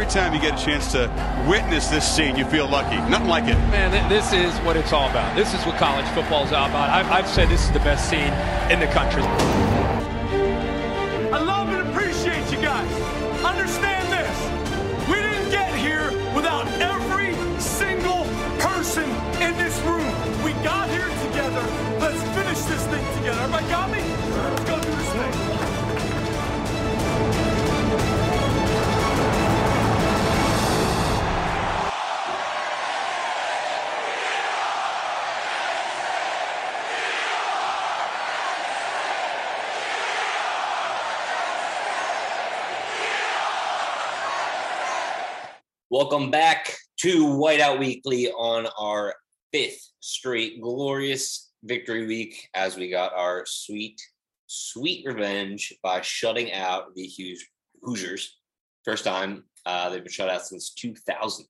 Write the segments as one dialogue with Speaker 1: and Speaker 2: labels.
Speaker 1: every time you get a chance to witness this scene, you feel lucky. Nothing like it.
Speaker 2: Man, this is what it's all about. This is what college football is all about. I've, I've said this is the best scene in the country.
Speaker 3: I love and appreciate you guys. Understand this. We didn't get here without every single person in this room. We got here together. Let's finish this thing together. Everybody got me?
Speaker 4: Welcome back to Whiteout Weekly on our fifth straight glorious victory week as we got our sweet, sweet revenge by shutting out the Hoosiers. First time uh, they've been shut out since 2000,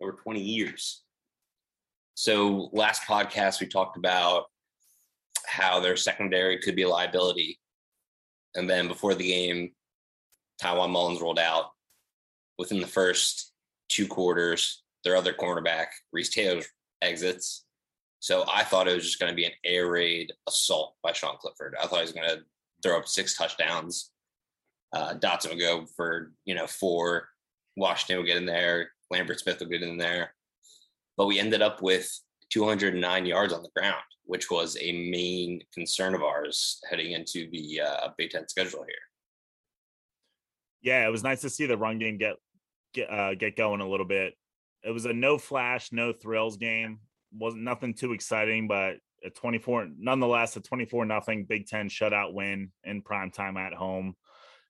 Speaker 4: over 20 years. So, last podcast, we talked about how their secondary could be a liability. And then before the game, Tiawan Mullins rolled out within the first two quarters. Their other cornerback, Reese Taylor, exits. So I thought it was just going to be an air raid assault by Sean Clifford. I thought he was going to throw up six touchdowns. Uh, Dotson would go for, you know, four. Washington would get in there. Lambert Smith would get in there. But we ended up with 209 yards on the ground, which was a main concern of ours heading into the uh, Big Ten schedule here.
Speaker 5: Yeah, it was nice to see the run game get get uh, get going a little bit. It was a no flash, no thrills game. wasn't nothing too exciting, but a 24 nonetheless a 24 nothing Big Ten shutout win in prime time at home.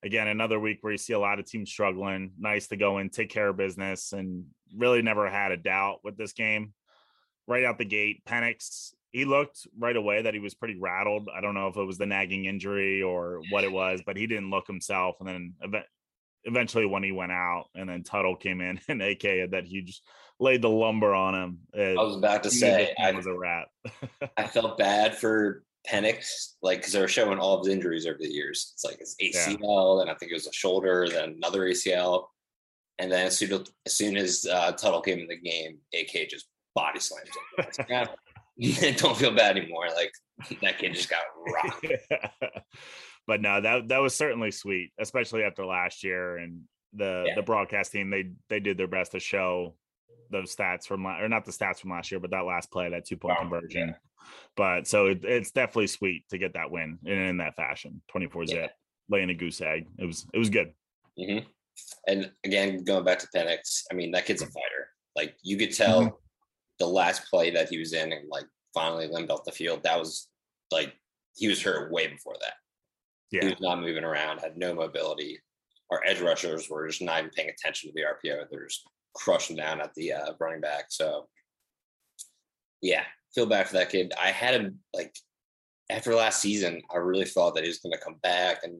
Speaker 5: Again, another week where you see a lot of teams struggling. Nice to go and take care of business, and really never had a doubt with this game. Right out the gate, Penix he looked right away that he was pretty rattled. I don't know if it was the nagging injury or what it was, but he didn't look himself. And then eventually when he went out and then Tuttle came in and AK had that he just laid the lumber on him.
Speaker 4: I was about to say
Speaker 5: I was a wrap.
Speaker 4: I felt bad for Penix, like because they were showing all of his injuries over the years. It's like his ACL, yeah. and I think it was a shoulder, then another ACL, and then as soon as, soon as uh, Tuttle came in the game, AK just body slams him. don't feel bad anymore. Like that kid just got rocked.
Speaker 5: But no, that that was certainly sweet, especially after last year and the yeah. the broadcast team. They they did their best to show those stats from or not the stats from last year, but that last play, that two point wow. conversion. Yeah. But so it, it's definitely sweet to get that win in, in that fashion, twenty four zip, laying a goose egg. It was it was good.
Speaker 4: Mm-hmm. And again, going back to Penix, I mean that kid's a fighter. Like you could tell mm-hmm. the last play that he was in and like finally limbed off the field. That was like he was hurt way before that. Yeah. He was not moving around, had no mobility. Our edge rushers were just not even paying attention to the RPO. They're just crushing down at the uh, running back. So, yeah, feel bad for that kid. I had him like after last season. I really thought that he was going to come back and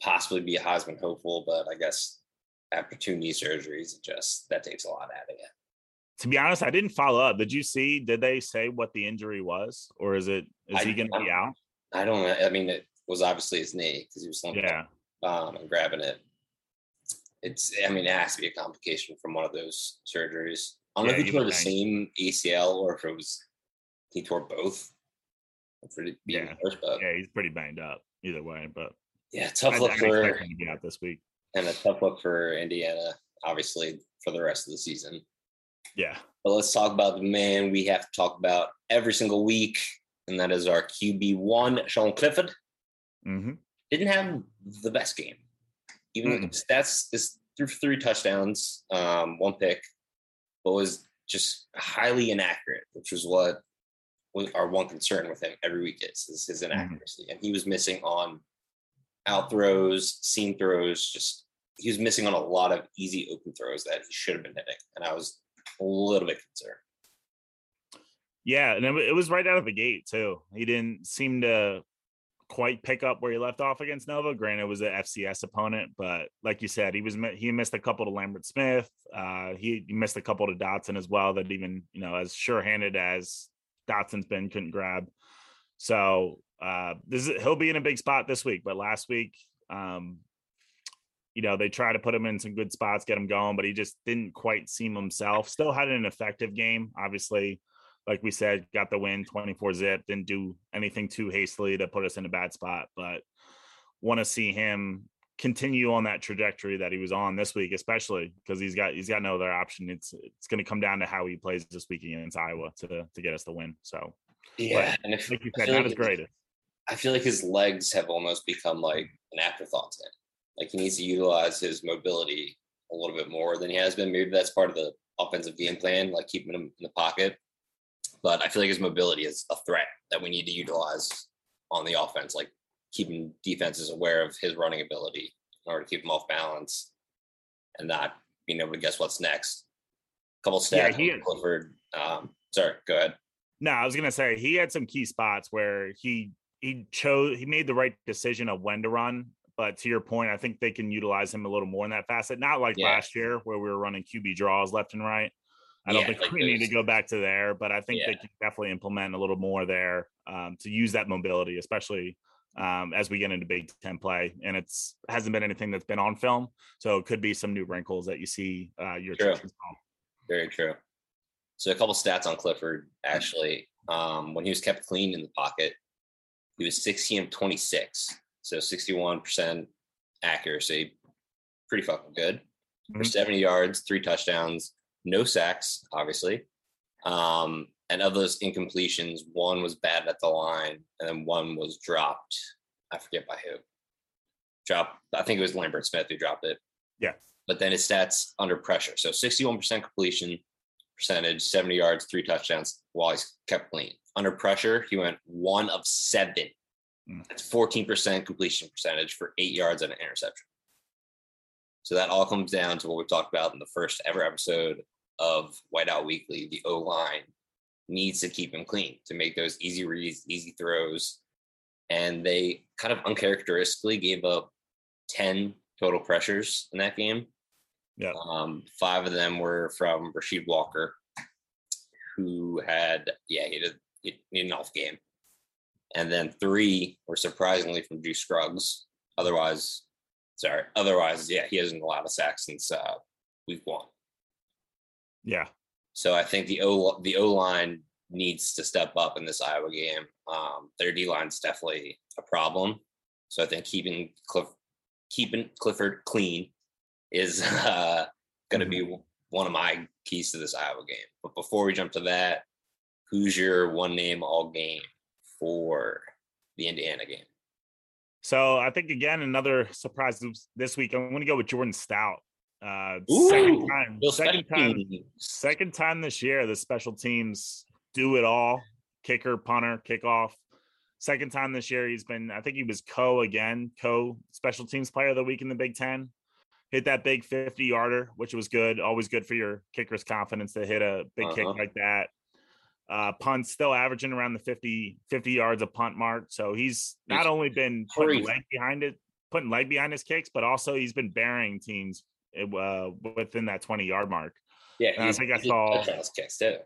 Speaker 4: possibly be a Heisman hopeful, but I guess after two knee surgeries, it just that takes a lot out of you.
Speaker 5: To be honest, I didn't follow up. Did you see? Did they say what the injury was, or is it is I, he going to be out?
Speaker 4: I don't. I mean, it, was obviously his knee because he was slumping yeah. um, and grabbing it. It's, I mean, it has to be a complication from one of those surgeries. I don't yeah, know if he tore the same ACL or if it was he tore both.
Speaker 5: yeah, worse, yeah, he's pretty banged up either way. But
Speaker 4: yeah, tough I, look I for
Speaker 5: to out this week,
Speaker 4: and a tough look for Indiana, obviously for the rest of the season.
Speaker 5: Yeah,
Speaker 4: but let's talk about the man we have to talk about every single week, and that is our QB one, Sean Clifford.
Speaker 5: Mm-hmm.
Speaker 4: Didn't have the best game. Even mm-hmm. stats is threw three touchdowns, um, one pick, but was just highly inaccurate, which was what was our one concern with him every week is, is his mm-hmm. inaccuracy. Mm-hmm. And he was missing on out throws, seam throws, just he was missing on a lot of easy open throws that he should have been hitting. And I was a little bit concerned.
Speaker 5: Yeah, and it was right out of the gate too. He didn't seem to quite pick up where he left off against Nova. Granted, was an FCS opponent, but like you said, he was he missed a couple to Lambert Smith. Uh, he, he missed a couple to Dotson as well. That even you know as sure handed as Dotson's been couldn't grab. So uh, this is, he'll be in a big spot this week. But last week, um, you know, they try to put him in some good spots, get him going, but he just didn't quite seem himself. Still had an effective game, obviously. Like we said, got the win 24 zip, didn't do anything too hastily to put us in a bad spot, but want to see him continue on that trajectory that he was on this week, especially because he's got he's got no other option. It's it's going to come down to how he plays this week against Iowa to to get us the win. So
Speaker 4: Yeah,
Speaker 5: but
Speaker 4: and if
Speaker 5: like you said, not
Speaker 4: like
Speaker 5: as great.
Speaker 4: I feel like his legs have almost become like an afterthought to him. Like he needs to utilize his mobility a little bit more than he has been. Maybe that's part of the offensive game plan, like keeping him in the pocket. But I feel like his mobility is a threat that we need to utilize on the offense, like keeping defenses aware of his running ability in order to keep him off balance and not being able to guess what's next. A couple
Speaker 5: Yeah,
Speaker 4: stats
Speaker 5: he-
Speaker 4: on Clifford. Um, sorry, go ahead.
Speaker 5: No, I was gonna say he had some key spots where he he chose he made the right decision of when to run. But to your point, I think they can utilize him a little more in that facet. Not like
Speaker 4: Yeah.
Speaker 5: last year where we were running QB draws left and right. I don't
Speaker 4: Yeah,
Speaker 5: think
Speaker 4: like
Speaker 5: we need to go back to there, but I think they can definitely implement a little more there um, to use that mobility, especially um, as we get into Big Ten play. And it's hasn't been anything that's been on film, so it could be some new wrinkles that you see uh, your
Speaker 4: True. Very true. So a couple stats on Clifford actually. Um, when he was kept clean in the pocket, he was 16 of 26, so 61% accuracy, pretty fucking good. For
Speaker 5: Mhm.
Speaker 4: 70 yards, three touchdowns, no sacks, obviously. Um, and of those incompletions, one was bad at the line, and then one was dropped. I forget by who. Drop. I think it was Lambert Smith who dropped it.
Speaker 5: Yeah.
Speaker 4: But then his stats under pressure. So 61% completion percentage, 70 yards, three touchdowns while he's kept clean. Under pressure, he went one of seven.
Speaker 5: Mm.
Speaker 4: That's 14% completion percentage for eight yards and an interception. So that all comes down to what we talked about in the first ever episode of Whiteout Weekly. The O line needs to keep him clean to make those easy reads, easy throws. And they kind of uncharacteristically gave up 10 total pressures in that game.
Speaker 5: Yeah.
Speaker 4: Um, five of them were from Rasheed Walker, who had, yeah, he did, he he had an off game. And then three were surprisingly from Drew Scruggs. Otherwise, sorry, otherwise, yeah, he hasn't allowed a sack since uh, week one.
Speaker 5: Yeah,
Speaker 4: So I think the O the O line needs to step up in this Iowa game. Um, their D line's definitely a problem. So I think keeping Cliff keeping Clifford clean is uh, going to be one of my keys to this Iowa game. But before we jump to that, who's your one name all game for the Indiana game?
Speaker 5: So I think again another surprise this- week. I'm going to go with Jordan Stout. Uh,
Speaker 4: Ooh,
Speaker 5: second time, second time, second time this year. The special teams do it all: kicker, punter, kickoff. Second time this year, he's been. I think he was co again, co special teams player of the week in the Big Ten. Hit that big 50 yarder, which was good. Always good for your kicker's confidence to hit a big kick
Speaker 4: Uh-huh.
Speaker 5: like that. Uh, punt still averaging around the 50, 50 yards a punt mark. So he's not only been putting
Speaker 4: crazy.
Speaker 5: leg behind it, putting leg behind his kicks, but also he's been burying teams uh, within that 20 yard mark.
Speaker 4: Yeah,
Speaker 5: And I think I saw-
Speaker 4: kicks too.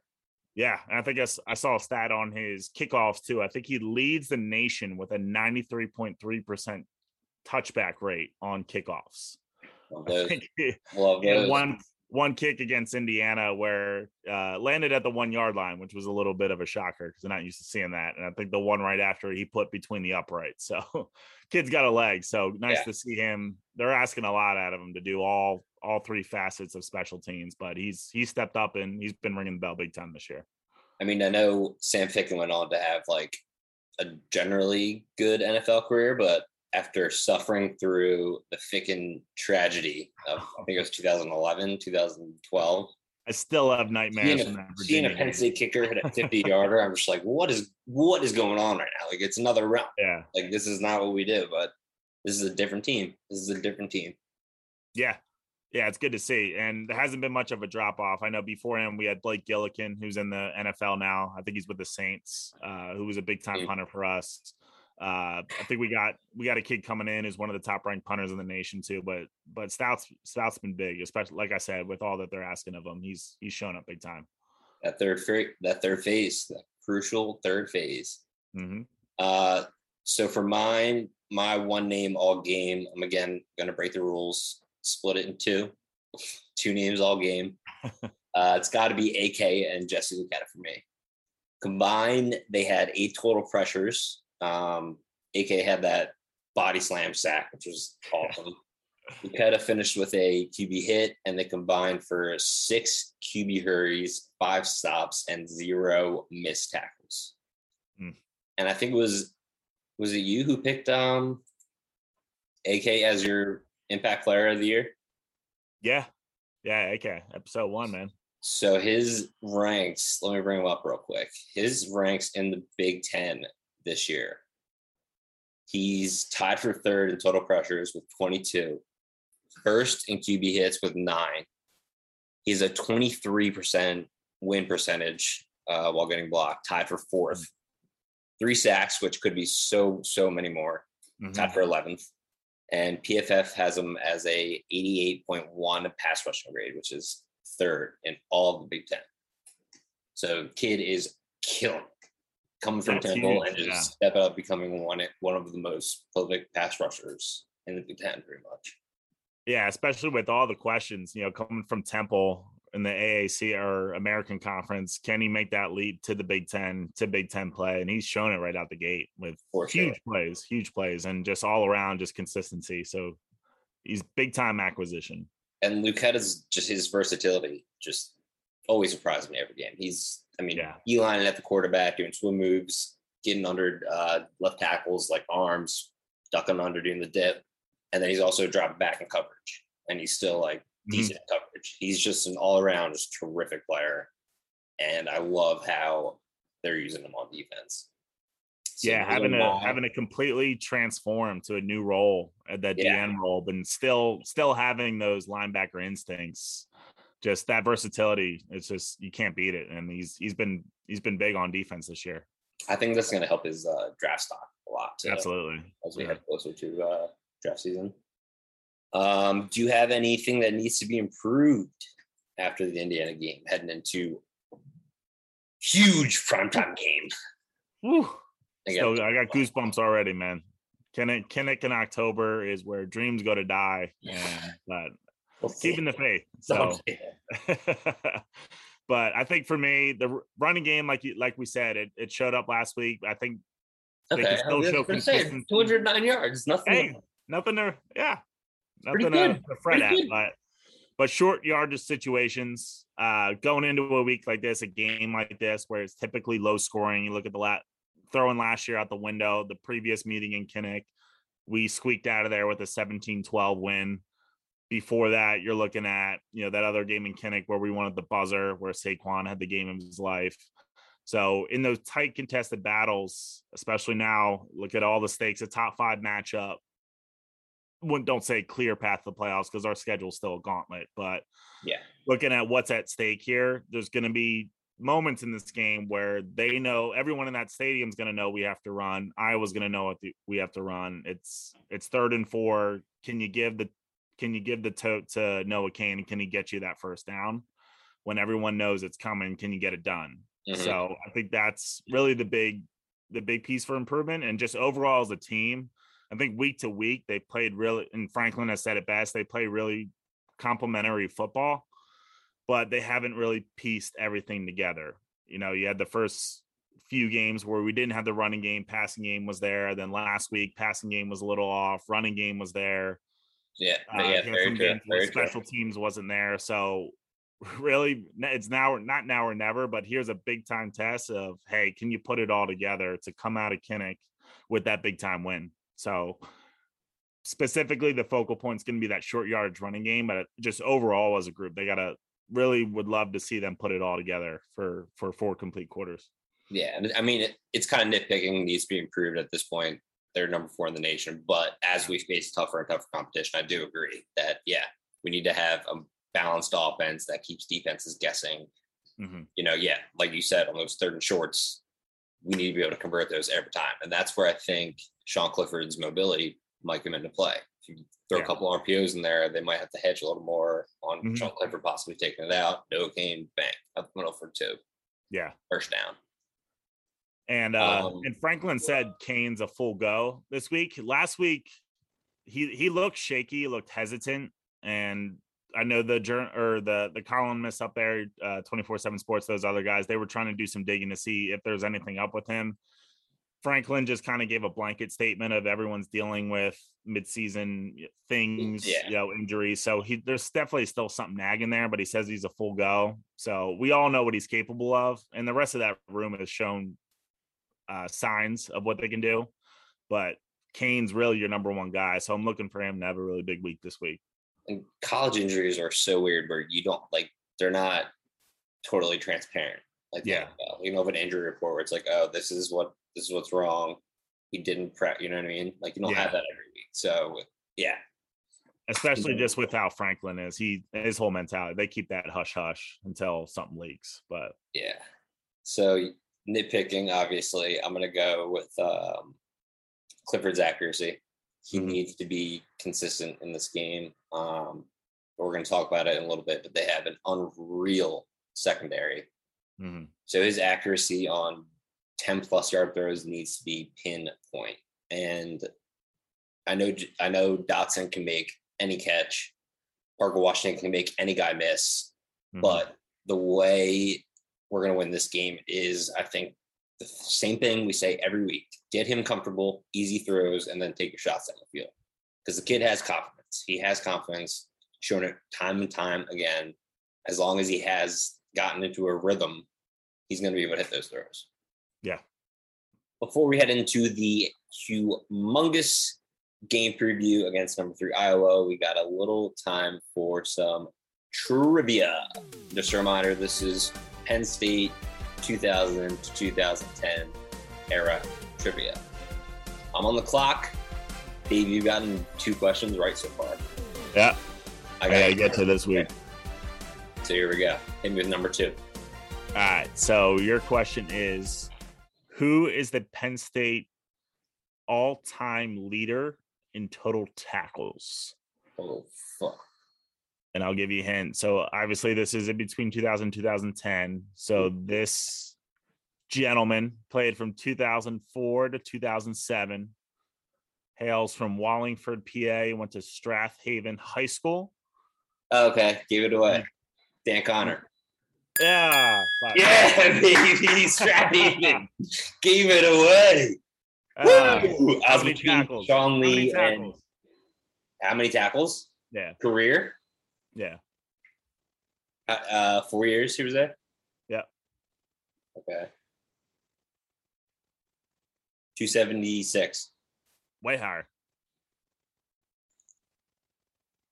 Speaker 5: Yeah. And I think I, I saw a stat on his kickoffs too. I think he leads the nation with a 93.3% touchback rate on kickoffs.
Speaker 4: Love
Speaker 5: I think he-
Speaker 4: Love those.
Speaker 5: one one kick against Indiana where uh landed at the one yard line, which was a little bit of a shocker because they're not used to seeing that. And I think the one right after he put between the uprights. So kid's got a leg. So nice
Speaker 4: Yeah.
Speaker 5: to see him. They're asking a lot out of him to do all all three facets of special teams, but he's he stepped up and he's been ringing the bell big time this year.
Speaker 4: I mean, I know Sam Ficken went on to have like a generally good NFL career, but after suffering through the Ficken tragedy of I think it was 2011, 2012,
Speaker 5: I still have nightmares
Speaker 4: seeing
Speaker 5: from
Speaker 4: a,
Speaker 5: that
Speaker 4: seeing a Penn. State kicker hit a 50 yarder, I'm just like, what is what is going on right now? Like it's another round.
Speaker 5: Yeah.
Speaker 4: Like this is not what we do, but this is a different team. This is a different team.
Speaker 5: Yeah. Yeah, it's good to see. And there hasn't been much of a drop off. I know before him, we had Blake Gillikin, who's in the NFL now. I think he's with the Saints, uh, who was a big time
Speaker 4: Mm.
Speaker 5: punter for us. Uh, I think we got we got a kid coming in who's one of the top ranked punters in the nation too. But but Stout's Stout's been big, especially like I said, with all that they're asking of him. He's he's shown up big time.
Speaker 4: That third that third phase, that crucial third phase.
Speaker 5: hmm
Speaker 4: Uh, so for mine, my one name all game. I'm again gonna break the rules, split it in two, two names all game. uh, it's got to be AK and Jesse Luketa for me. Combined, they had eight total pressures. Um, AK had that body slam sack, which was awesome. Luketa finished with a QB hit, and they combined for six QB hurries, five stops, and zero missed tackles.
Speaker 5: Hmm.
Speaker 4: And I think it was was it you who picked um AK as your impact player of the year?
Speaker 5: Yeah. Yeah. AK. Episode one, man.
Speaker 4: So his ranks, let me bring him up real quick. His ranks in the Big Ten this year. He's tied for third in total pressures with 22, first in QB hits with nine. He's a 23% win percentage uh, while getting blocked, tied for fourth. Three sacks, which could be so, so many more,
Speaker 5: Mhm.
Speaker 4: tied for 11th. And PFF has him as a 88.1 pass rushing grade, which is third in all of the Big Ten. So kid is killing. Coming from
Speaker 5: That's
Speaker 4: Temple
Speaker 5: huge,
Speaker 4: and just
Speaker 5: yeah.
Speaker 4: step up becoming one one of the most prolific pass rushers in the Big Ten, pretty much.
Speaker 5: Yeah, especially with all the questions, you know, coming from Temple in the AAC or American Conference, can he make that leap to the Big Ten to Big Ten play? And he's shown it right out the gate with
Speaker 4: For sure.
Speaker 5: huge plays, huge plays, and just all around just consistency. So he's big time acquisition.
Speaker 4: And Luketa's just his versatility just always surprises me every game. He's, I mean,
Speaker 5: Yeah.
Speaker 4: he lining at the quarterback, doing swim moves, getting under uh, left tackles like arms, ducking under, doing the dip, and then he's also dropping back in coverage, and he's still like
Speaker 5: Mhm.
Speaker 4: decent in coverage. He's just an all around, just terrific player, and I love how they're using him on defense. So
Speaker 5: yeah, having a
Speaker 4: my-
Speaker 5: having a completely transform to a new role at that
Speaker 4: Yeah.
Speaker 5: DN role, but still still having those linebacker instincts. Just that versatility, it's just you can't beat it. And he's he's been he's been big on defense this year.
Speaker 4: I think that's going to help his uh, draft stock a lot. Too.
Speaker 5: Absolutely.
Speaker 4: as we
Speaker 5: Yeah.
Speaker 4: head closer to uh, draft season. Um, do you have anything that needs to be improved after the Indiana game, heading into huge primetime game?
Speaker 5: Woo.
Speaker 4: Again,
Speaker 5: Still, I got goosebumps already, man. Kinnick, Kinnick in October is where dreams go to die, and but
Speaker 4: we'll
Speaker 5: keeping the faith. So, but I think for me, the running game, like you, like we said, it, it showed up last week. I think they can still show
Speaker 4: gonna
Speaker 5: consistency.
Speaker 4: 209 yards, nothing.
Speaker 5: Hey, nothing to yeah, nothing to,
Speaker 4: good.
Speaker 5: to fret
Speaker 4: Pretty
Speaker 5: at,
Speaker 4: good.
Speaker 5: but but short yardage situations. Uh, going into a week like this, a game like this, where it's typically low scoring. You look at the lat throwing last year out the window. The previous meeting in Kinnick, we squeaked out of there with a 17-12 win. Before that, you're looking at you know that other game in Kinnick where we wanted the buzzer, where Saquon had the game of his life. So in those tight contested battles, especially now, look at all the stakes. A top five matchup. Wouldn't don't say clear path to the playoffs because our schedule's still a gauntlet. But
Speaker 4: Yeah.
Speaker 5: looking at what's at stake here, there's going to be moments in this game where they know everyone in that stadium's going to know we have to run. Iowa's going to know what the, we have to run. It's it's third and four. Can you give the can you give the tote to Noah Cain and can he get you that first down when everyone knows it's coming? Can you get it done?
Speaker 4: Mhm.
Speaker 5: So I think that's really the big the big piece for improvement and just overall as a team. I think week to week they played really and Franklin has said it best, they play really complementary football, but they haven't really pieced everything together. You know, you had the first few games where we didn't have the running game, passing game was there. Then last week, passing game was a little off, running game was there.
Speaker 4: Yeah,
Speaker 5: Uh,
Speaker 4: but yeah,
Speaker 5: had
Speaker 4: very
Speaker 5: some
Speaker 4: true.
Speaker 5: games where
Speaker 4: Very true.
Speaker 5: special teams wasn't there. So really, it's now or not now or never. But here's a big time test of hey, can you put it all together to come out of Kinnick with that big time win? So specifically, the focal point is going to be that short yardage running game, but just overall as a group, they gotta really would love to see them put it all together for for four complete quarters.
Speaker 4: Yeah, I mean, it, it's kind of nitpicking needs to be improved at this point. They're number four in the nation, but as we face tougher and tougher competition, I do agree that yeah, we need to have a balanced offense that keeps defenses guessing.
Speaker 5: Mhm.
Speaker 4: You know, yeah, like you said, on those third and shorts, we need to be able to convert those every time, and that's where I think Sean Clifford's mobility might come into play. If you throw
Speaker 5: Yeah.
Speaker 4: a couple RPOs in there, they might have to hedge a little more on
Speaker 5: Mhm.
Speaker 4: Sean Clifford possibly taking it out. No game, bang, up the middle for two,
Speaker 5: Yeah.
Speaker 4: first down.
Speaker 5: And uh
Speaker 4: Um,
Speaker 5: and Franklin said Cain's a full go this week. Last week, he he looked shaky, looked hesitant, and I know the journal or the the columnists up there, uh 24/7 Sports, those other guys, they were trying to do some digging to see if there's anything up with him. Franklin just kind of gave a blanket statement of everyone's dealing with midseason things,
Speaker 4: Yeah.
Speaker 5: you know, injuries. So he there's definitely still something nagging there, but he says he's a full go. So we all know what he's capable of, and the rest of that room has shown uh, signs of what they can do. But Cain's really your number one guy, so I'm looking for him to have a really big week this week.
Speaker 4: and college injuries are so weird where you don't like they're not totally transparent. Like
Speaker 5: Yeah.
Speaker 4: yeah, you know, of an injury report where it's like, oh, this is what this is what's wrong. He didn't prep. You know what I mean? Like you don't
Speaker 5: Yeah.
Speaker 4: have that every week. So yeah,
Speaker 5: Especially just with how Franklin is, he his whole mentality. They keep that hush hush until something leaks. But
Speaker 4: yeah. So nitpicking, obviously, I'm gonna go with um, Clifford's accuracy. He
Speaker 5: Mhm.
Speaker 4: needs to be consistent in this game. Um, we're gonna talk about it in a little bit, but they have an unreal secondary.
Speaker 5: mhm.
Speaker 4: So his accuracy on 10 plus yard throws needs to be pinpoint. And I know I know Dotson can make any catch. Parker Washington can make any guy miss.
Speaker 5: Mhm.
Speaker 4: But the way we're going to win this game is, I think, the same thing we say every week: get him comfortable, easy throws, and then take your shots down the field. Because the kid has confidence. He has confidence, shown it time and time again. As long as he has gotten into a rhythm, he's going to be able to hit those throws.
Speaker 5: Yeah.
Speaker 4: Before we head into the humongous game preview against number three Iowa, we got a little time for some trivia. Just a reminder this is Penn State 2000 to 2010 era trivia. I'm on the clock. Dave, you've gotten two questions right so far.
Speaker 5: yeah,
Speaker 4: I
Speaker 5: I gotta get to this week.
Speaker 4: So here we go. Hit me with number two.
Speaker 5: All right. So your question is who is the Penn State all-time leader in total tackles?
Speaker 4: Oh fuck.
Speaker 5: And I'll give you a hint. So obviously this is in between 2000 and 2010. So this gentleman played from 2004 to 2007. Hails from Wallingford, PA, went to Strath Haven High School.
Speaker 4: Okay, give it away. Dan Connor.
Speaker 5: Yeah. five.
Speaker 4: Yeah, baby, Strath Haven. Gave it away.
Speaker 5: Ah,
Speaker 4: Woo! I
Speaker 5: how
Speaker 4: was
Speaker 5: many
Speaker 4: between
Speaker 5: tackles?
Speaker 4: Sean
Speaker 5: How
Speaker 4: and how many tackles?
Speaker 5: Yeah.
Speaker 4: Career?
Speaker 5: Yeah.
Speaker 4: Uh, uh four years he was there?
Speaker 5: Yeah.
Speaker 4: Okay. 276.
Speaker 5: Way higher.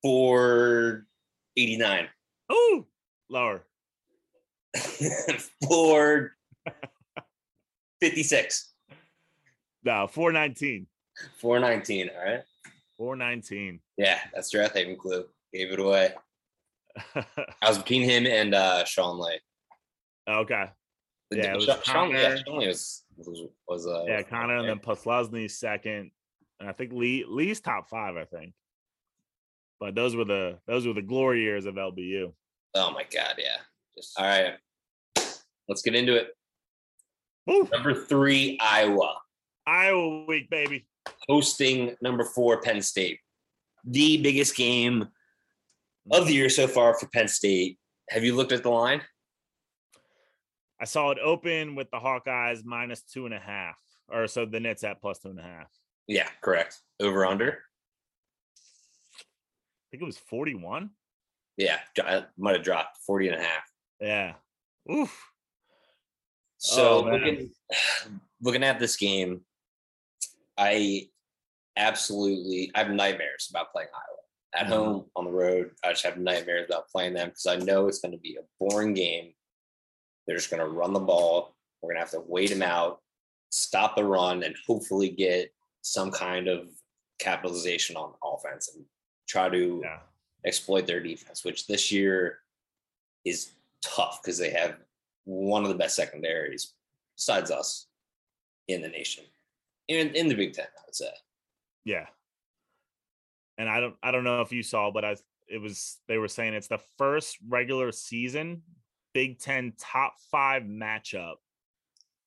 Speaker 4: 489.
Speaker 5: Oh, lower.
Speaker 4: 456.
Speaker 5: No, 419.
Speaker 4: 419. All right.
Speaker 5: 419.
Speaker 4: Yeah, that's Strath Haven clue. Gave it away. I was between him and uh Sean Lee.
Speaker 5: okay. Yeah, it was
Speaker 4: Sean, Sean, yeah,
Speaker 5: Connor.
Speaker 4: Sean Lee was was, was uh
Speaker 5: Yeah, Connor and then Posluszny second. And I think Lee Lee's top five, I think. But those were the those were the glory years of LBU.
Speaker 4: Oh my god, yeah. Just all right. Let's get into it.
Speaker 5: Woo!
Speaker 4: Number three, Iowa.
Speaker 5: Iowa week, baby.
Speaker 4: hosting number four Penn State. The biggest game of the year so far for Penn State. Have you looked at the line?
Speaker 5: I saw it open with the Hawkeyes minus two and a half. Or so the Nets at plus two and a half.
Speaker 4: Yeah, correct. Over under.
Speaker 5: I think it was 41.
Speaker 4: Yeah, I might have dropped 40 and a half.
Speaker 5: Yeah. Oof.
Speaker 4: So
Speaker 5: Oh,
Speaker 4: looking, looking at this game, I absolutely I have nightmares about playing Iowa. At
Speaker 5: Mhm.
Speaker 4: home, on the road, I just have nightmares about playing them because I know it's going to be a boring game. They're just going to run the ball. We're going to have to wait them out, stop the run, and hopefully get some kind of capitalization on offense and try to
Speaker 5: Yeah.
Speaker 4: exploit their defense, which this year is tough because they have one of the best secondaries besides us in the nation. In in the Big Ten, I would say.
Speaker 5: Yeah. And I don't I don't know if you saw, but I it was they were saying it's the first regular season Big Ten top five matchup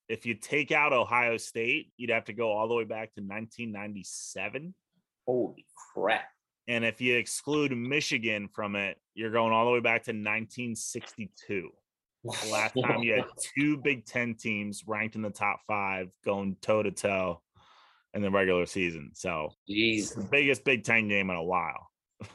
Speaker 5: if you take out Ohio State, you'd have to go all the way back to 1997.
Speaker 4: Holy crap.
Speaker 5: And if you exclude Michigan from it, you're going all the way back to 1962. The last time you had two Big Ten teams ranked in the top five going toe to toe in the regular season. So,
Speaker 4: Jeez.
Speaker 5: the biggest Big Ten game in a while.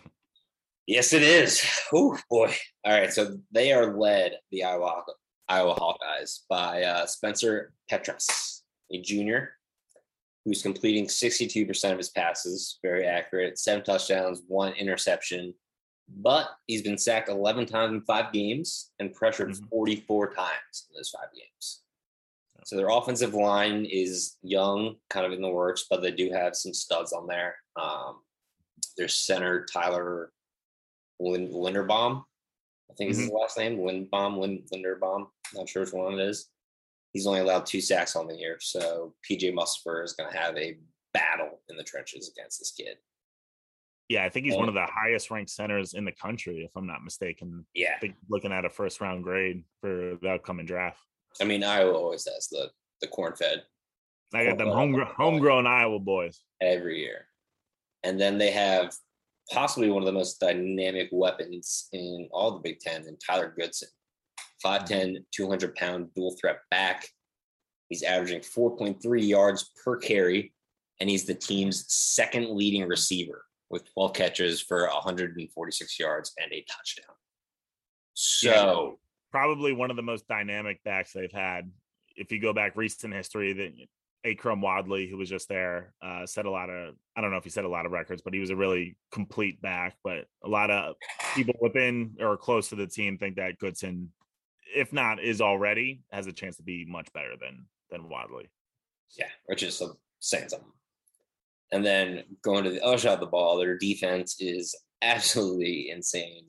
Speaker 4: Yes, it is. Oh boy. All right. So they are led the Iowa Iowa Hawkeyes by uh, Spencer Petras, a junior who's completing 62% of his passes, very accurate, seven touchdowns, one interception. But he's been sacked 11 times in five games and pressured
Speaker 5: Mhm.
Speaker 4: 44 times in those five games. So their offensive line is young, kind of in the works, but they do have some studs on there. Um, their center, Tyler Lin- Linderbaum, I think is his last name. Lindbaum, Lin- Linderbaum. Not sure which one it is. He's only allowed two sacks on the year, so PJ Mustipher is going to have a battle in the trenches against this kid.
Speaker 5: Yeah, I think he's one of the highest ranked centers in the country, if I'm not mistaken.
Speaker 4: Yeah,
Speaker 5: looking at a first round grade for the upcoming draft.
Speaker 4: I mean Iowa always has the the corn fed
Speaker 5: I got them homegrown, homegrown Iowa boys.
Speaker 4: every year, and then they have possibly one of the most dynamic weapons in all the Big Ten, and Tyler Goodson, 5'10", mm-hmm. 200 pound dual threat back. He's averaging 4.3 yards per carry, and he's the team's second leading receiver with 12 catches for 146 yards and a touchdown. So,
Speaker 5: Probably one of the most dynamic backs they've had. If you go back recent history, that Akrum Wadley, who was just there, uh, set a lot of I don't know if he set a lot of records, but he was a really complete back. But a lot of people within or close to the team think that Goodson, if not is already, has a chance to be much better than than Wadley.
Speaker 4: yeah, which is some- saying something. And then going to the other side of the ball, their defense is absolutely insane.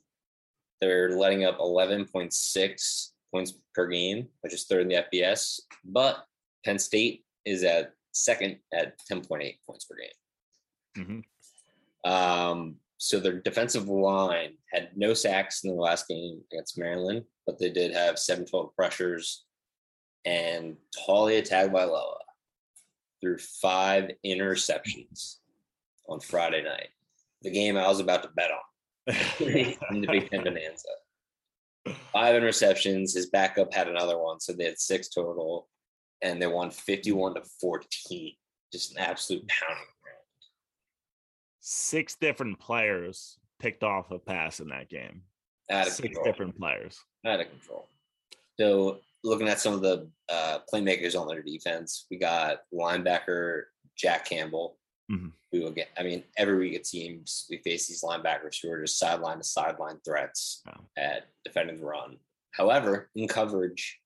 Speaker 4: They're letting up 11.6 points per game, which is third in the FBS. But Penn State is at second at 10.8 points per game.
Speaker 5: Mhm.
Speaker 4: Um, so their defensive line had no sacks in the last game against Maryland, but they did have seven total pressures. And Taulia Tagovailoa threw five interceptions on Friday night. The game I was about to bet on in the Big Ten Bonanza. Five interceptions. His backup had another one, so they had six total, and they won fifty-one to fourteen. Just an absolute pounding.
Speaker 5: Six different players picked off a pass in that game.
Speaker 4: Out of
Speaker 5: Six
Speaker 4: control.
Speaker 5: different players.
Speaker 4: out of control. So looking at some of the uh, playmakers on their defense, we got linebacker Jack Campbell,
Speaker 5: Mhm.
Speaker 4: who again, I mean, every week it seems we face these linebackers who are just sideline to sideline threats
Speaker 5: Yeah.
Speaker 4: at defending the run. However, in coverage,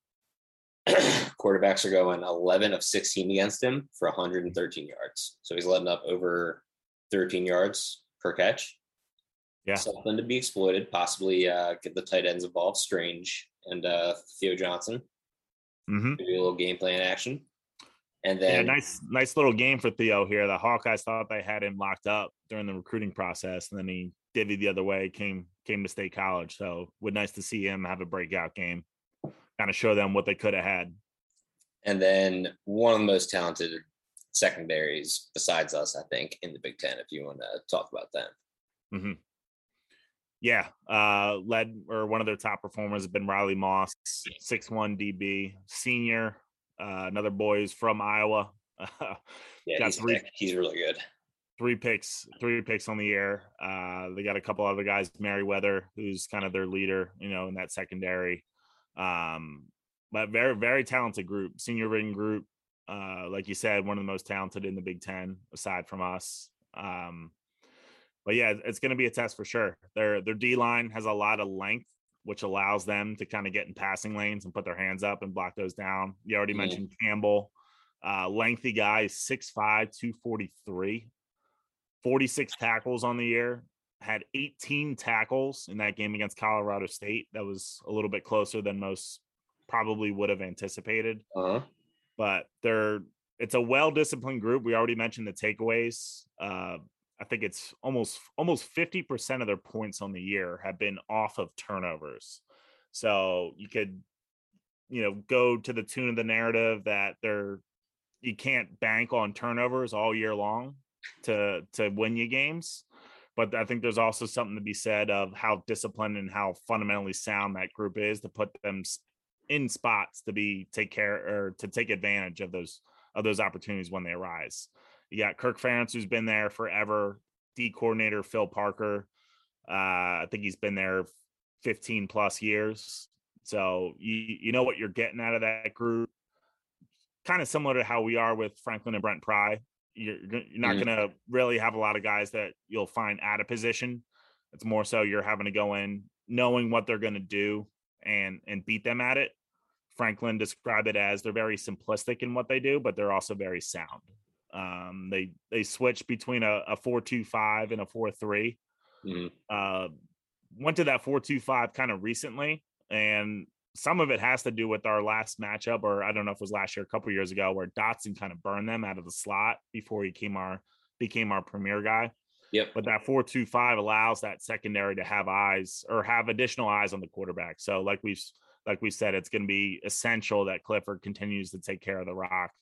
Speaker 4: quarterbacks are going 11 of 16 against him for 113 yards. So he's letting up over 13 yards per catch.
Speaker 5: Yeah.
Speaker 4: Something to be exploited, possibly uh, get the tight ends involved, Strange and uh, Theo Johnson,
Speaker 5: hmm
Speaker 4: do a little game plan action. And
Speaker 5: Yeah,
Speaker 4: then
Speaker 5: nice, nice little game for Theo here. The Hawkeyes thought they had him locked up during the recruiting process, and then he divvied the other way, came came to State College. So, would nice to see him have a breakout game, kind of show them what they could have had.
Speaker 4: and then one of the most talented secondaries besides us, I think, in the Big Ten, if you want to talk about them.
Speaker 5: hmm Yeah, uh, led or one of their top performers has been Riley Moss, six one DB, senior. Uh, another boy is from Iowa.
Speaker 4: Yeah,
Speaker 5: Got
Speaker 4: he's,
Speaker 5: three-
Speaker 4: sick. he's really good.
Speaker 5: three picks, three picks on the air. Uh, they got a couple other guys, Merriweather, who's kind of their leader, you know, in that secondary. Um, but very, very talented group, senior ring group. Uh, like you said, one of the most talented in the Big Ten, aside from us. Um, but yeah, it's going to be a test for sure. Their their D line has a lot of length, which allows them to kind of get in passing lanes and put their hands up and block those down. You already
Speaker 4: Mhm.
Speaker 5: mentioned Campbell, uh, lengthy guy, 6'5", 243. 46 tackles on the year, had 18 tackles in that game against Colorado State. That was a little bit closer than most probably would have anticipated.
Speaker 4: Uh-huh.
Speaker 5: But they're it's a well-disciplined group. We already mentioned the takeaways. Uh, I think it's almost almost 50% of their points on the year have been off of turnovers. So you could you know, go to the tune of the narrative that they're you can't bank on turnovers all year long to to win you games. But I think there's also something to be said of how disciplined and how fundamentally sound that group is to put them in spots to be take care or to take advantage of those of those opportunities when they arise. You got Kirk Ferentz, who's been there forever. D coordinator Phil Parker. Uh, I think he's been there 15 plus years. So you you know what you're getting out of that group. Kind of similar to how we are with Franklin and Brent Pry. You're, you're not mm-hmm. going to really have a lot of guys that you'll find out of position. It's more so you're having to go in knowing what they're going to do and and beat them at it. Franklin described it as they're very simplistic in what they do, but they're also very sound. Um, they they switch between a, a four two five and a four three. Mm-hmm. Uh, went to that four two five kind of recently, and some of it has to do with our last matchup, or I don't know if it was last year, a couple years ago, where Dotson kind of burned them out of the slot before he came our became our premier guy.
Speaker 4: Yep.
Speaker 5: But that four two five allows that secondary to have eyes or have additional eyes on the quarterback. So like we've like we said, it's going to be essential that Clifford continues to take care of the rock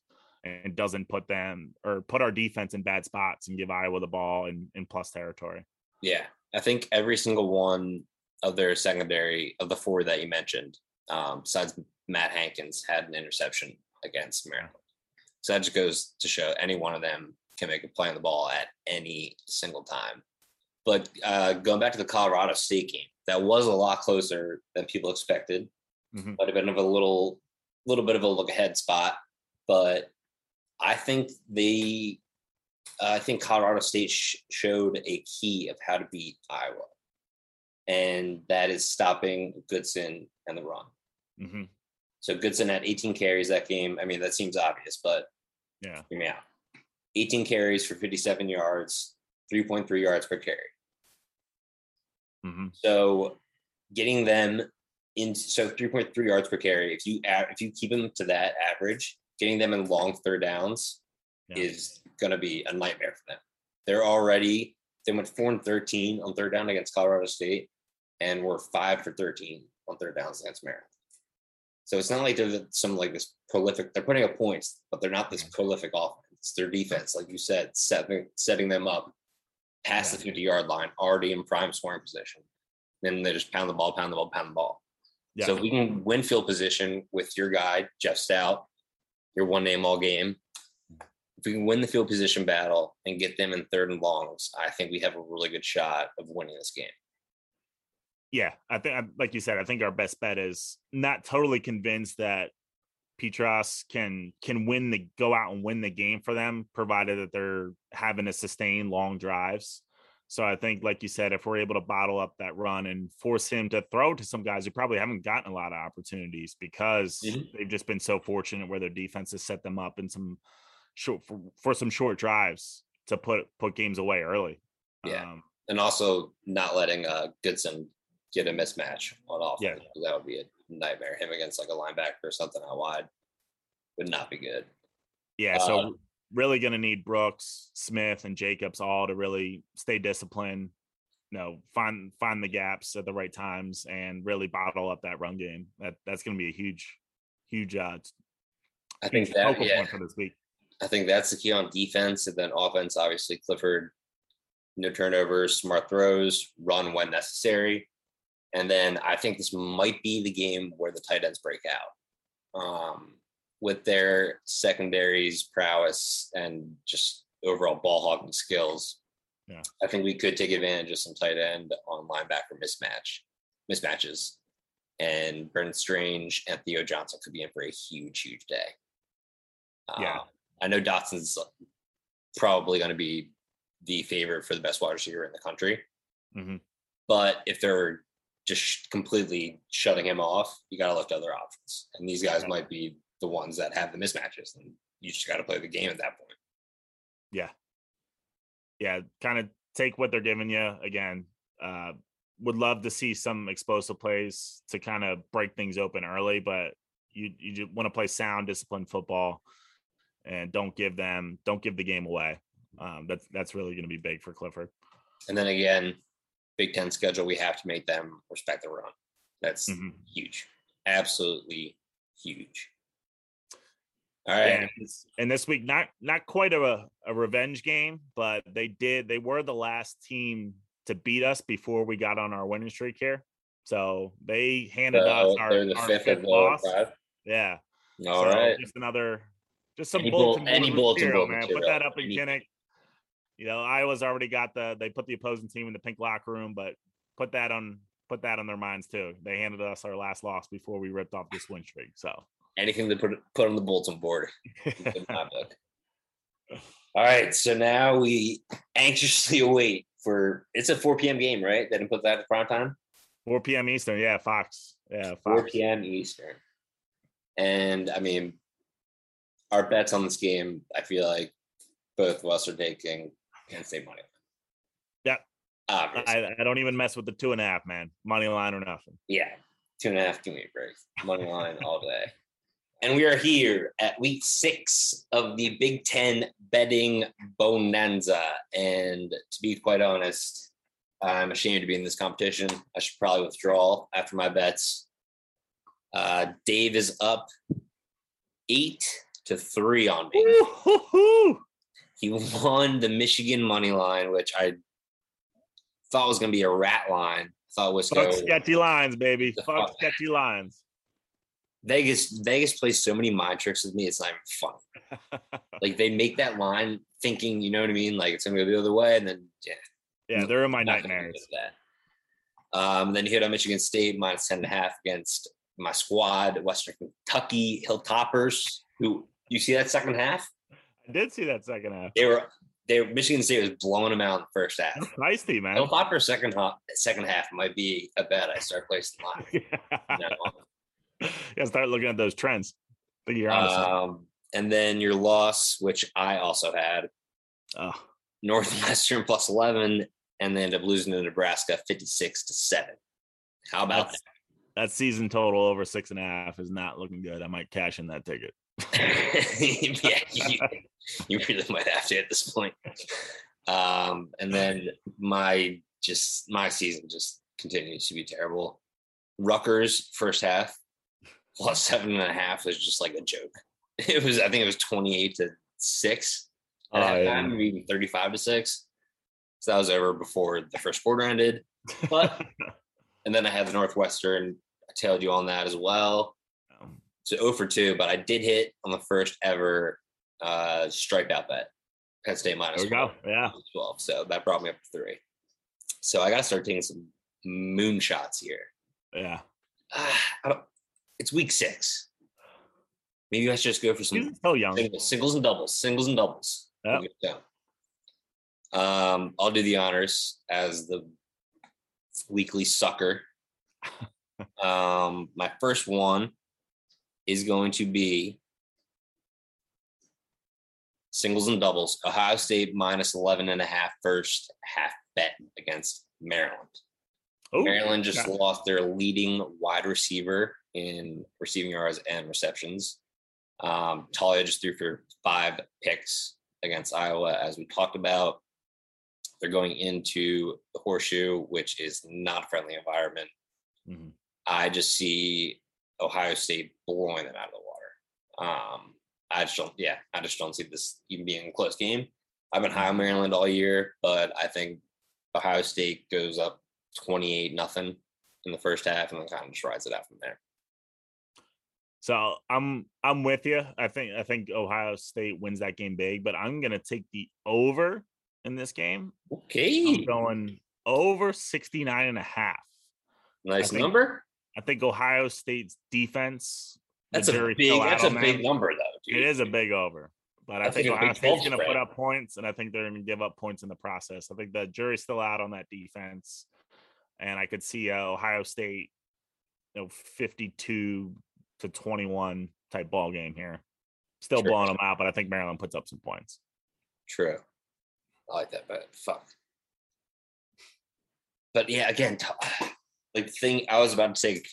Speaker 5: and doesn't put them or put our defense in bad spots and give Iowa the ball in, in plus territory.
Speaker 4: Yeah. I think every single one of their secondary of the four that you mentioned, um, besides Matt Hankins, had an interception against Maryland. So that just goes to show any one of them can make a play on the ball at any single time. But uh, going back to the Colorado State game, that was a lot closer than people expected. Mm-hmm. Might have been of a little, little bit of a look ahead spot, but I think they, uh, I think Colorado State sh- showed a key of how to beat Iowa, and that is stopping Goodson and the run. Mm-hmm. So Goodson had 18 carries that game. I mean, that seems obvious, but
Speaker 5: yeah,
Speaker 4: hear me out. 18 carries for 57 yards, 3.3 yards per carry. Mm-hmm. So getting them in so 3.3 yards per carry. If you if you keep them to that average, getting them in long third downs yeah. is going to be a nightmare for them. They're already they went four and 13 on third down against Colorado State, and were five for 13 on third downs against Maryland. So it's not like they're some like this prolific. They're putting up points, but they're not this prolific offense. It's their defense, like you said, setting setting them up past yeah. the 50 yard line, already in prime scoring position. Then they just pound the ball, pound the ball, pound the ball. Yeah. So if we can win field position with your guy, Jeff Stout, your one name all game, if we can win the field position battle and get them in third and longs, I think we have a really good shot of winning this game.
Speaker 5: Yeah, I think, like you said, I think our best bet is not totally convinced that Petras can can win the go out and win the game for them, provided that they're having to sustain long drives. So I think, like you said, if we're able to bottle up that run and force him to throw to some guys who probably haven't gotten a lot of opportunities because mm-hmm. they've just been so fortunate where their defense has set them up in some short for, for some short drives to put put games away early.
Speaker 4: Yeah, um, and also not letting uh, Goodson get a mismatch on offense. Yeah. That would be a nightmare. Him against like a linebacker or something out wide would not be good.
Speaker 5: Yeah, so uh, really going to need Brooks, Smith, and Jacobs all to really stay disciplined. You know, find find the gaps at the right times and really bottle up that run game. That that's going to be a huge, huge. Uh,
Speaker 4: I think that yeah. for this week. I think that's the key on defense, and then offense. Obviously, Clifford, no turnovers, smart throws, run when necessary, and then I think this might be the game where the tight ends break out. Um, with their secondaries prowess and just overall ball hogging skills.
Speaker 5: Yeah.
Speaker 4: I think we could take advantage of some tight end on linebacker mismatch mismatches. And Brenton Strange and Theo Johnson could be in for a huge, huge day.
Speaker 5: Yeah. Uh,
Speaker 4: I know Dotson's probably going to be the favorite for the best wide receiver in the country. Mm-hmm. But if they're just completely shutting him off, you got to look to other options. And these guys might be the ones that have the mismatches, and you just got to play the game at that point.
Speaker 5: Yeah, yeah, kind of take what they're giving you. Again, uh, would love to see some explosive plays to kind of break things open early, but you you just want to play sound, disciplined football, and don't give them don't give the game away. Um, that's that's really going to be big for Clifford.
Speaker 4: And then again, Big Ten schedule, we have to make them respect the run. That's mm-hmm. huge, absolutely huge. All right.
Speaker 5: And this, and this week, not not quite a a revenge game, but they did. They were the last team to beat us before we got on our winning streak here. So they handed
Speaker 4: So
Speaker 5: us our,
Speaker 4: the
Speaker 5: our
Speaker 4: fifth
Speaker 5: fifth loss.
Speaker 4: five.
Speaker 5: Yeah.
Speaker 4: All
Speaker 5: so
Speaker 4: right.
Speaker 5: Just another, just some
Speaker 4: Any bull-
Speaker 5: bulletin
Speaker 4: any bulletin
Speaker 5: material,
Speaker 4: board
Speaker 5: man.
Speaker 4: material.
Speaker 5: Put that up in Kinnick. You know, Iowa's already got the. They put the opposing team in the pink locker room, but put that on put that on their minds too. They handed us our last loss before we ripped off this win streak. So
Speaker 4: Anything to put put on the bulletin board in my book. All right. So now we anxiously await for it's a 4 p.m. game, right? They didn't put that at prime time.
Speaker 5: 4 p.m. Eastern. Yeah, Fox. Yeah,
Speaker 4: 4 p.m. Eastern. And I mean, our bets on this game, I feel like both of us are taking Penn State money.
Speaker 5: Yep.
Speaker 4: Obviously.
Speaker 5: I, I don't even mess with the two and a half, man. Money line or nothing.
Speaker 4: yeah. Two and a half, give me a break. Money line all day. And we are here at week six of the Big Ten betting bonanza. And to be quite honest, I'm ashamed to be in this competition. I should probably withdraw after my bets. Uh, Dave is up eight to three on me.
Speaker 5: Woo-hoo-hoo.
Speaker 4: He won the Michigan money line, which I thought was going to be a rat line. Thought was
Speaker 5: Fuck sketchy lines, baby. Fuck
Speaker 4: fuck-
Speaker 5: sketchy lines.
Speaker 4: Vegas. Vegas plays so many mind tricks with me. It's not even fun. Like they make that line thinking, you know what I mean? Like it's going to go the other way, and then yeah,
Speaker 5: yeah, they're in my nightmares.
Speaker 4: That. Um, then you hit on Michigan State minus 10 and a half against my squad, Western Kentucky Hilltoppers. Who you see that second half?
Speaker 5: I did see that second half.
Speaker 4: They were they were, Michigan State was blowing them out in the first half.
Speaker 5: That's feisty, man.
Speaker 4: Hilltoppers second half second half might be a bet I start placing now on.
Speaker 5: yeah, start looking at those trends. I think you're honest.
Speaker 4: Um, and then your loss, which I also had,
Speaker 5: oh,
Speaker 4: Northwestern plus 11, and they end up losing to Nebraska 56 to 7. How about
Speaker 5: that's, that season total over six and a half is not looking good. I might cash in that ticket.
Speaker 4: yeah, you, you really might have to at this point. Um, and then my just my season just continues to be terrible. Rutgers first half plus seven and a half was just like a joke. It was I think it was 28 to 6 at
Speaker 5: Oh,
Speaker 4: halftime,
Speaker 5: yeah.
Speaker 4: maybe even 35 to 6. So that was over before the first quarter ended. But and then I had the Northwestern. I tailed you on that as well.
Speaker 5: Um,
Speaker 4: So 0 for 2, but I did hit on the first ever uh strike out bet. Penn State minus
Speaker 5: there we go. Yeah.
Speaker 4: 12. So that brought me up to three. So I gotta start taking some moonshots here.
Speaker 5: Yeah.
Speaker 4: Ah, I don't, it's week six. Maybe I should just go for some
Speaker 5: still young.
Speaker 4: Singles, singles and doubles, singles and doubles.
Speaker 5: Yep.
Speaker 4: We'll. Um, I'll do the honors as the weekly sucker. um, my first one is going to be singles and doubles. Ohio State minus 11 and a half first half bet against Maryland.
Speaker 5: Oh,
Speaker 4: Maryland just
Speaker 5: yeah.
Speaker 4: lost their leading wide receiver in receiving yards and receptions. Um, Taulia just threw for five picks against Iowa, as we talked about. They're going into the horseshoe, which is not a friendly environment.
Speaker 5: Mhm.
Speaker 4: I just see Ohio State blowing them out of the water. Um, I just don't, yeah, I just don't see this even being a close game. I've been high on Maryland all year, but I think Ohio State goes up 28 nothing in the first half and then kind of just rides it out from there.
Speaker 5: So I'm I'm with you. I think I think Ohio State wins that game big, but I'm gonna take the over in this game.
Speaker 4: Okay.
Speaker 5: I'm going over 69 and a half.
Speaker 4: nice
Speaker 5: I think-
Speaker 4: number.
Speaker 5: I think Ohio State's defense.
Speaker 4: That's a big that's a big
Speaker 5: them.
Speaker 4: number though, dude.
Speaker 5: It is a big over. But I,
Speaker 4: I
Speaker 5: think
Speaker 4: think
Speaker 5: Ohio State's going to put up points, and I think they're going to give up points in the process. I think the jury's still out on that defense, and I could see uh, Ohio State, you know, fifty-two to twenty-one type ball game here, still
Speaker 4: Sure.
Speaker 5: blowing them out. But I think Maryland puts up some points.
Speaker 4: True. I like that, but fuck. But yeah, again, t- like the thing I was about to take.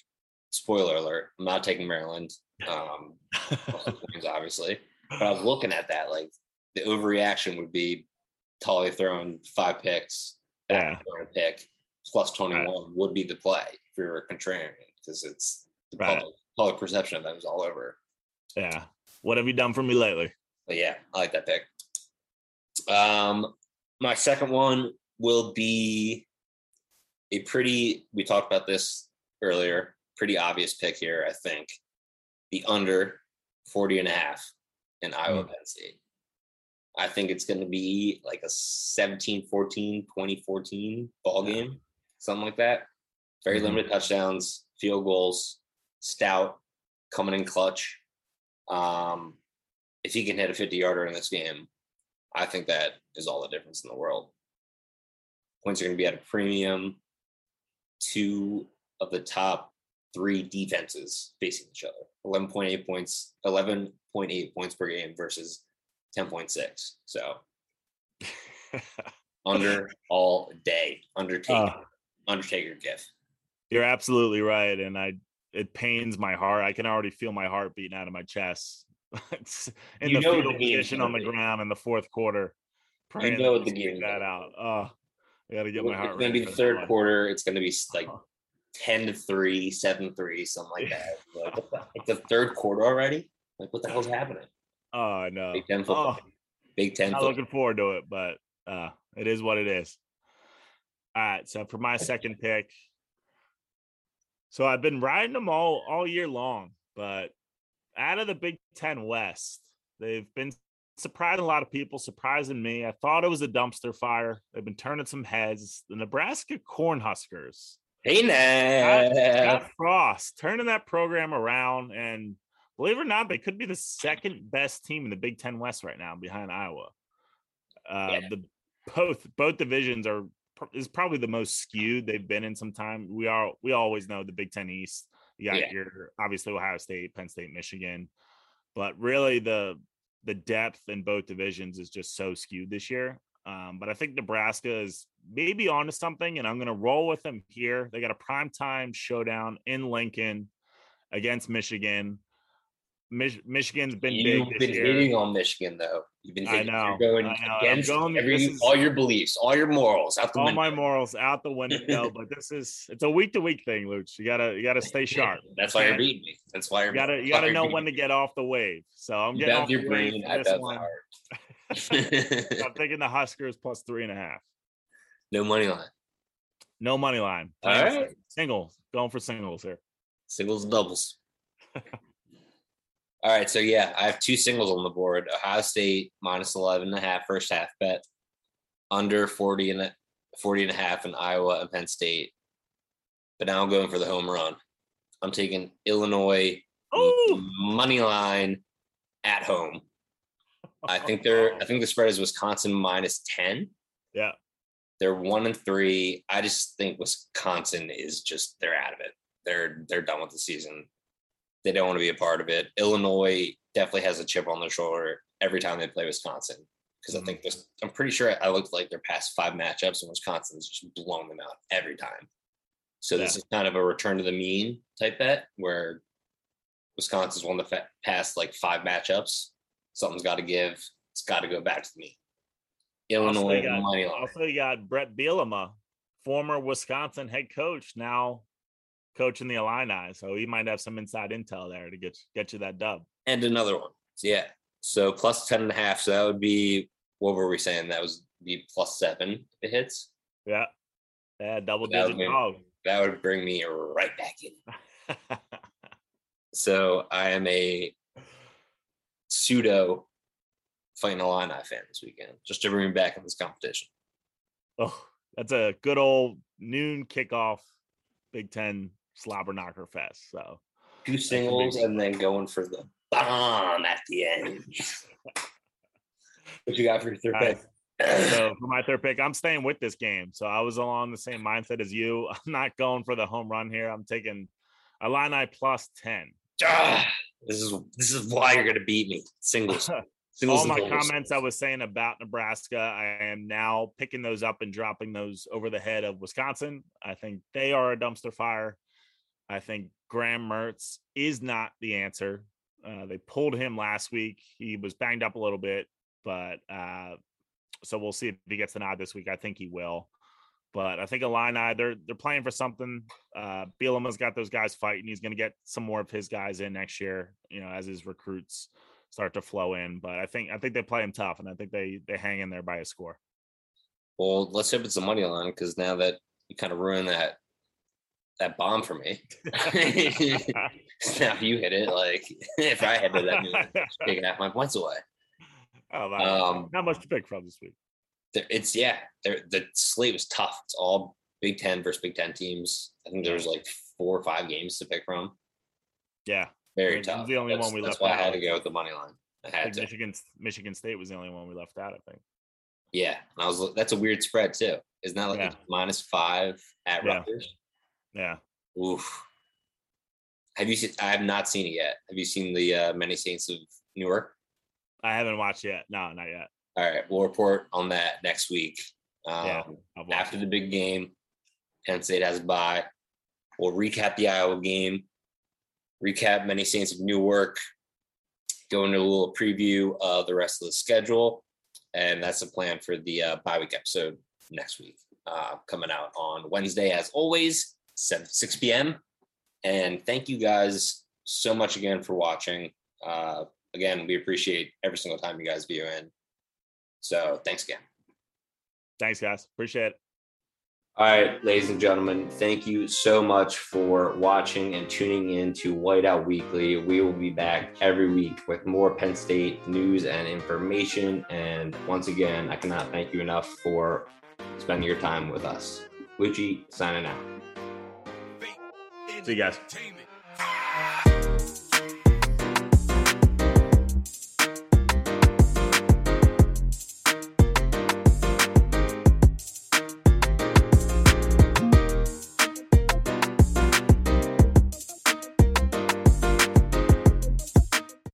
Speaker 4: Spoiler alert: I'm not taking Maryland. Um, obviously, but I was looking at that. Like the overreaction would be Tully throwing five picks,
Speaker 5: Yeah.
Speaker 4: a pick plus 21
Speaker 5: Right.
Speaker 4: would be the play if you're a contrarian because it's the
Speaker 5: Right.
Speaker 4: public public perception of them is all over.
Speaker 5: Yeah. What have you done for me lately?
Speaker 4: But yeah, I like that pick. Um, my second one will be a pretty. We talked about this earlier. Pretty obvious pick here, I think. The under 40 and a half in Iowa Penn State. I think it's going to be like a 17 14, 20 14 ball game, something like that. Very
Speaker 5: Mhm.
Speaker 4: limited touchdowns, field goals, stout, coming in clutch. Um, if he can hit a 50 yarder in this game, I think that is all the difference in the world. Points are going to be at a premium. Two of the top three defenses facing each other 11.8 points, 11.8 points per game versus 10.6. So under all day. Undertaker.
Speaker 5: Uh,
Speaker 4: Undertaker gift.
Speaker 5: You're absolutely right, and I it pains my heart. I can already feel my heart beating out of my chest. In
Speaker 4: You
Speaker 5: the
Speaker 4: know
Speaker 5: fetal position on the ground in the fourth quarter. praying
Speaker 4: know the game's
Speaker 5: that out. Oh, I got to get my heart.
Speaker 4: It's going to be the third
Speaker 5: one.
Speaker 4: quarter. It's going to be like 10 to 3, 7 3, something like that. Like, what the- third quarter already? Like, what the hell's happening?
Speaker 5: Oh no,
Speaker 4: Big Ten football.
Speaker 5: Oh,
Speaker 4: Big Ten
Speaker 5: not
Speaker 4: football.
Speaker 5: looking forward to it, but uh, it is what it is. All right, so for my second pick, so I've been riding them all all year long, but out of the Big Ten West, they've been surprising a lot of people, surprising me. I thought it was a dumpster fire. They've been turning some heads. The Nebraska Cornhuskers,
Speaker 4: Hey, now.
Speaker 5: Scott Frost, turning that program around, and believe it or not, they could be the second best team in the Big Ten West right now, behind Iowa. Uh,
Speaker 4: Yeah.
Speaker 5: The both both divisions are is probably the most skewed they've been in some time. We are we always know the Big Ten East. You got
Speaker 4: Yeah.
Speaker 5: your obviously Ohio State, Penn State, Michigan, but really the the depth in both divisions is just so skewed this year. Um, but I think Nebraska is maybe onto something, and I'm going to roll with them here. They got a primetime showdown in Lincoln against Michigan. Mich- Michigan's been
Speaker 4: You've been
Speaker 5: year.
Speaker 4: hitting on Michigan, though. You've been
Speaker 5: I
Speaker 4: hitting,
Speaker 5: know,
Speaker 4: you're going
Speaker 5: I know.
Speaker 4: Against
Speaker 5: going-
Speaker 4: every,
Speaker 5: is-
Speaker 4: all your beliefs, all your morals out the
Speaker 5: all
Speaker 4: window.
Speaker 5: my morals out the window. but this is it's a week to week thing, Luch. You gotta you gotta stay sharp.
Speaker 4: That's why you're beating me. That's why you're
Speaker 5: You gotta you gotta know when to get off the wave. So I'm
Speaker 4: You
Speaker 5: getting off
Speaker 4: your
Speaker 5: the
Speaker 4: brain, I
Speaker 5: this one.
Speaker 4: heart.
Speaker 5: I'm thinking the Huskers plus three and a half.
Speaker 4: no money line.
Speaker 5: No money line.
Speaker 4: All right.
Speaker 5: Singles. Going for singles here.
Speaker 4: Singles and doubles. All right, so yeah, I have two singles on the board. Ohio State minus 11 and a half first half bet, under 40 and a, 40 and a half in Iowa and Penn State. But now I'm going for the home run. I'm taking Illinois
Speaker 5: Oh,
Speaker 4: money line at home. I think they're I think the spread is Wisconsin minus 10.
Speaker 5: yeah.
Speaker 4: They're one and three. I just think Wisconsin is just they're out of it. They're they're done with the season. They don't want to be a part of it. Illinois definitely has a chip on their shoulder every time they play Wisconsin because I mm. think this. I'm pretty sure I looked like their past five matchups and Wisconsin's just blown them out every time. So this is kind of a return to the mean type bet where Wisconsin's won the fa- past like five matchups. Something's got to give. It's got to go back to the mean.
Speaker 5: Also,
Speaker 4: Illinois
Speaker 5: you got-
Speaker 4: money line.
Speaker 5: Also, you got Bret Bielema, former Wisconsin head coach, now coaching the Illini. So he might have some inside intel there to get get you that dub.
Speaker 4: and another one. Yeah. So plus 10 and a half. So that would be what were we saying? That was be plus seven if it hits.
Speaker 5: Yeah. Yeah, double
Speaker 4: That
Speaker 5: digit dog.
Speaker 4: That would bring me right back in. So I am a pseudo fighting Illini fan this weekend, just to bring me back in this competition.
Speaker 5: oh, that's a good old noon kickoff Big Ten slobber knocker fest. So
Speaker 4: Two singles and then going for the bomb at the end. what you got for your third pick?
Speaker 5: so for my third pick, I'm staying with this game. So I was along the same mindset as you. I'm not going for the home run here. I'm taking Illini plus 10.
Speaker 4: Ah, this is this is why you're gonna beat me. Singles. Singles
Speaker 5: all my comments I was saying about Nebraska, I am now picking those up and dropping those over the head of Wisconsin. I think they are a dumpster fire. I think Graham Mertz is not the answer. Uh, they pulled him last week. He was banged up a little bit, but uh, so we'll see if he gets the nod this week. I think he will. But I think Illini, they're they're playing for something. Uh Bielema's got those guys fighting. He's gonna get some more of his guys in next year, you know, as his recruits start to flow in. But I think I think they play him tough and I think they they hang in there by a score.
Speaker 4: Well, let's hope it's a money line because now that you kind of ruined that that bomb for me. now you hit it. Like if I had to, that means taking half my points away.
Speaker 5: Oh, wow.
Speaker 4: Um,
Speaker 5: Not much to pick from this week.
Speaker 4: It's yeah. The slate was tough. It's all Big Ten versus Big Ten teams. I think there was like four or five games to pick from.
Speaker 5: Yeah.
Speaker 4: Very
Speaker 5: It was
Speaker 4: tough.
Speaker 5: the only
Speaker 4: that's,
Speaker 5: one we
Speaker 4: that's
Speaker 5: left
Speaker 4: why I had to go with the money line. I
Speaker 5: I
Speaker 4: had to.
Speaker 5: Michigan Michigan State was the only one we left out, I think.
Speaker 4: Yeah, and I was. That's a weird spread too. Isn't that like
Speaker 5: Yeah.
Speaker 4: minus five at
Speaker 5: Yeah.
Speaker 4: Rutgers?
Speaker 5: Yeah.
Speaker 4: Oof. Have you seen? I have not seen it yet. Have you seen the uh, Many Saints of Newark?
Speaker 5: I haven't watched yet. No, not yet.
Speaker 4: All right, we'll report on that next week. Um,
Speaker 5: Yeah,
Speaker 4: after the big game, Penn State has a bye. We'll recap the Iowa game, recap Many Saints of Newark, go into a little preview of the rest of the schedule, and that's the plan for the uh, bye week episode next week, uh, coming out on Wednesday as always, 7 6 p.m. And thank you guys so much again for watching. Uh, again, we appreciate every single time you guys view in. So thanks again.
Speaker 5: Thanks, guys. Appreciate it.
Speaker 4: All right, ladies and gentlemen, thank you so much for watching and tuning in to Whiteout Weekly. We will be back every week with more Penn State news and information. And once again, I cannot thank you enough for spending your time with us. Lucci signing out.
Speaker 5: See you guys.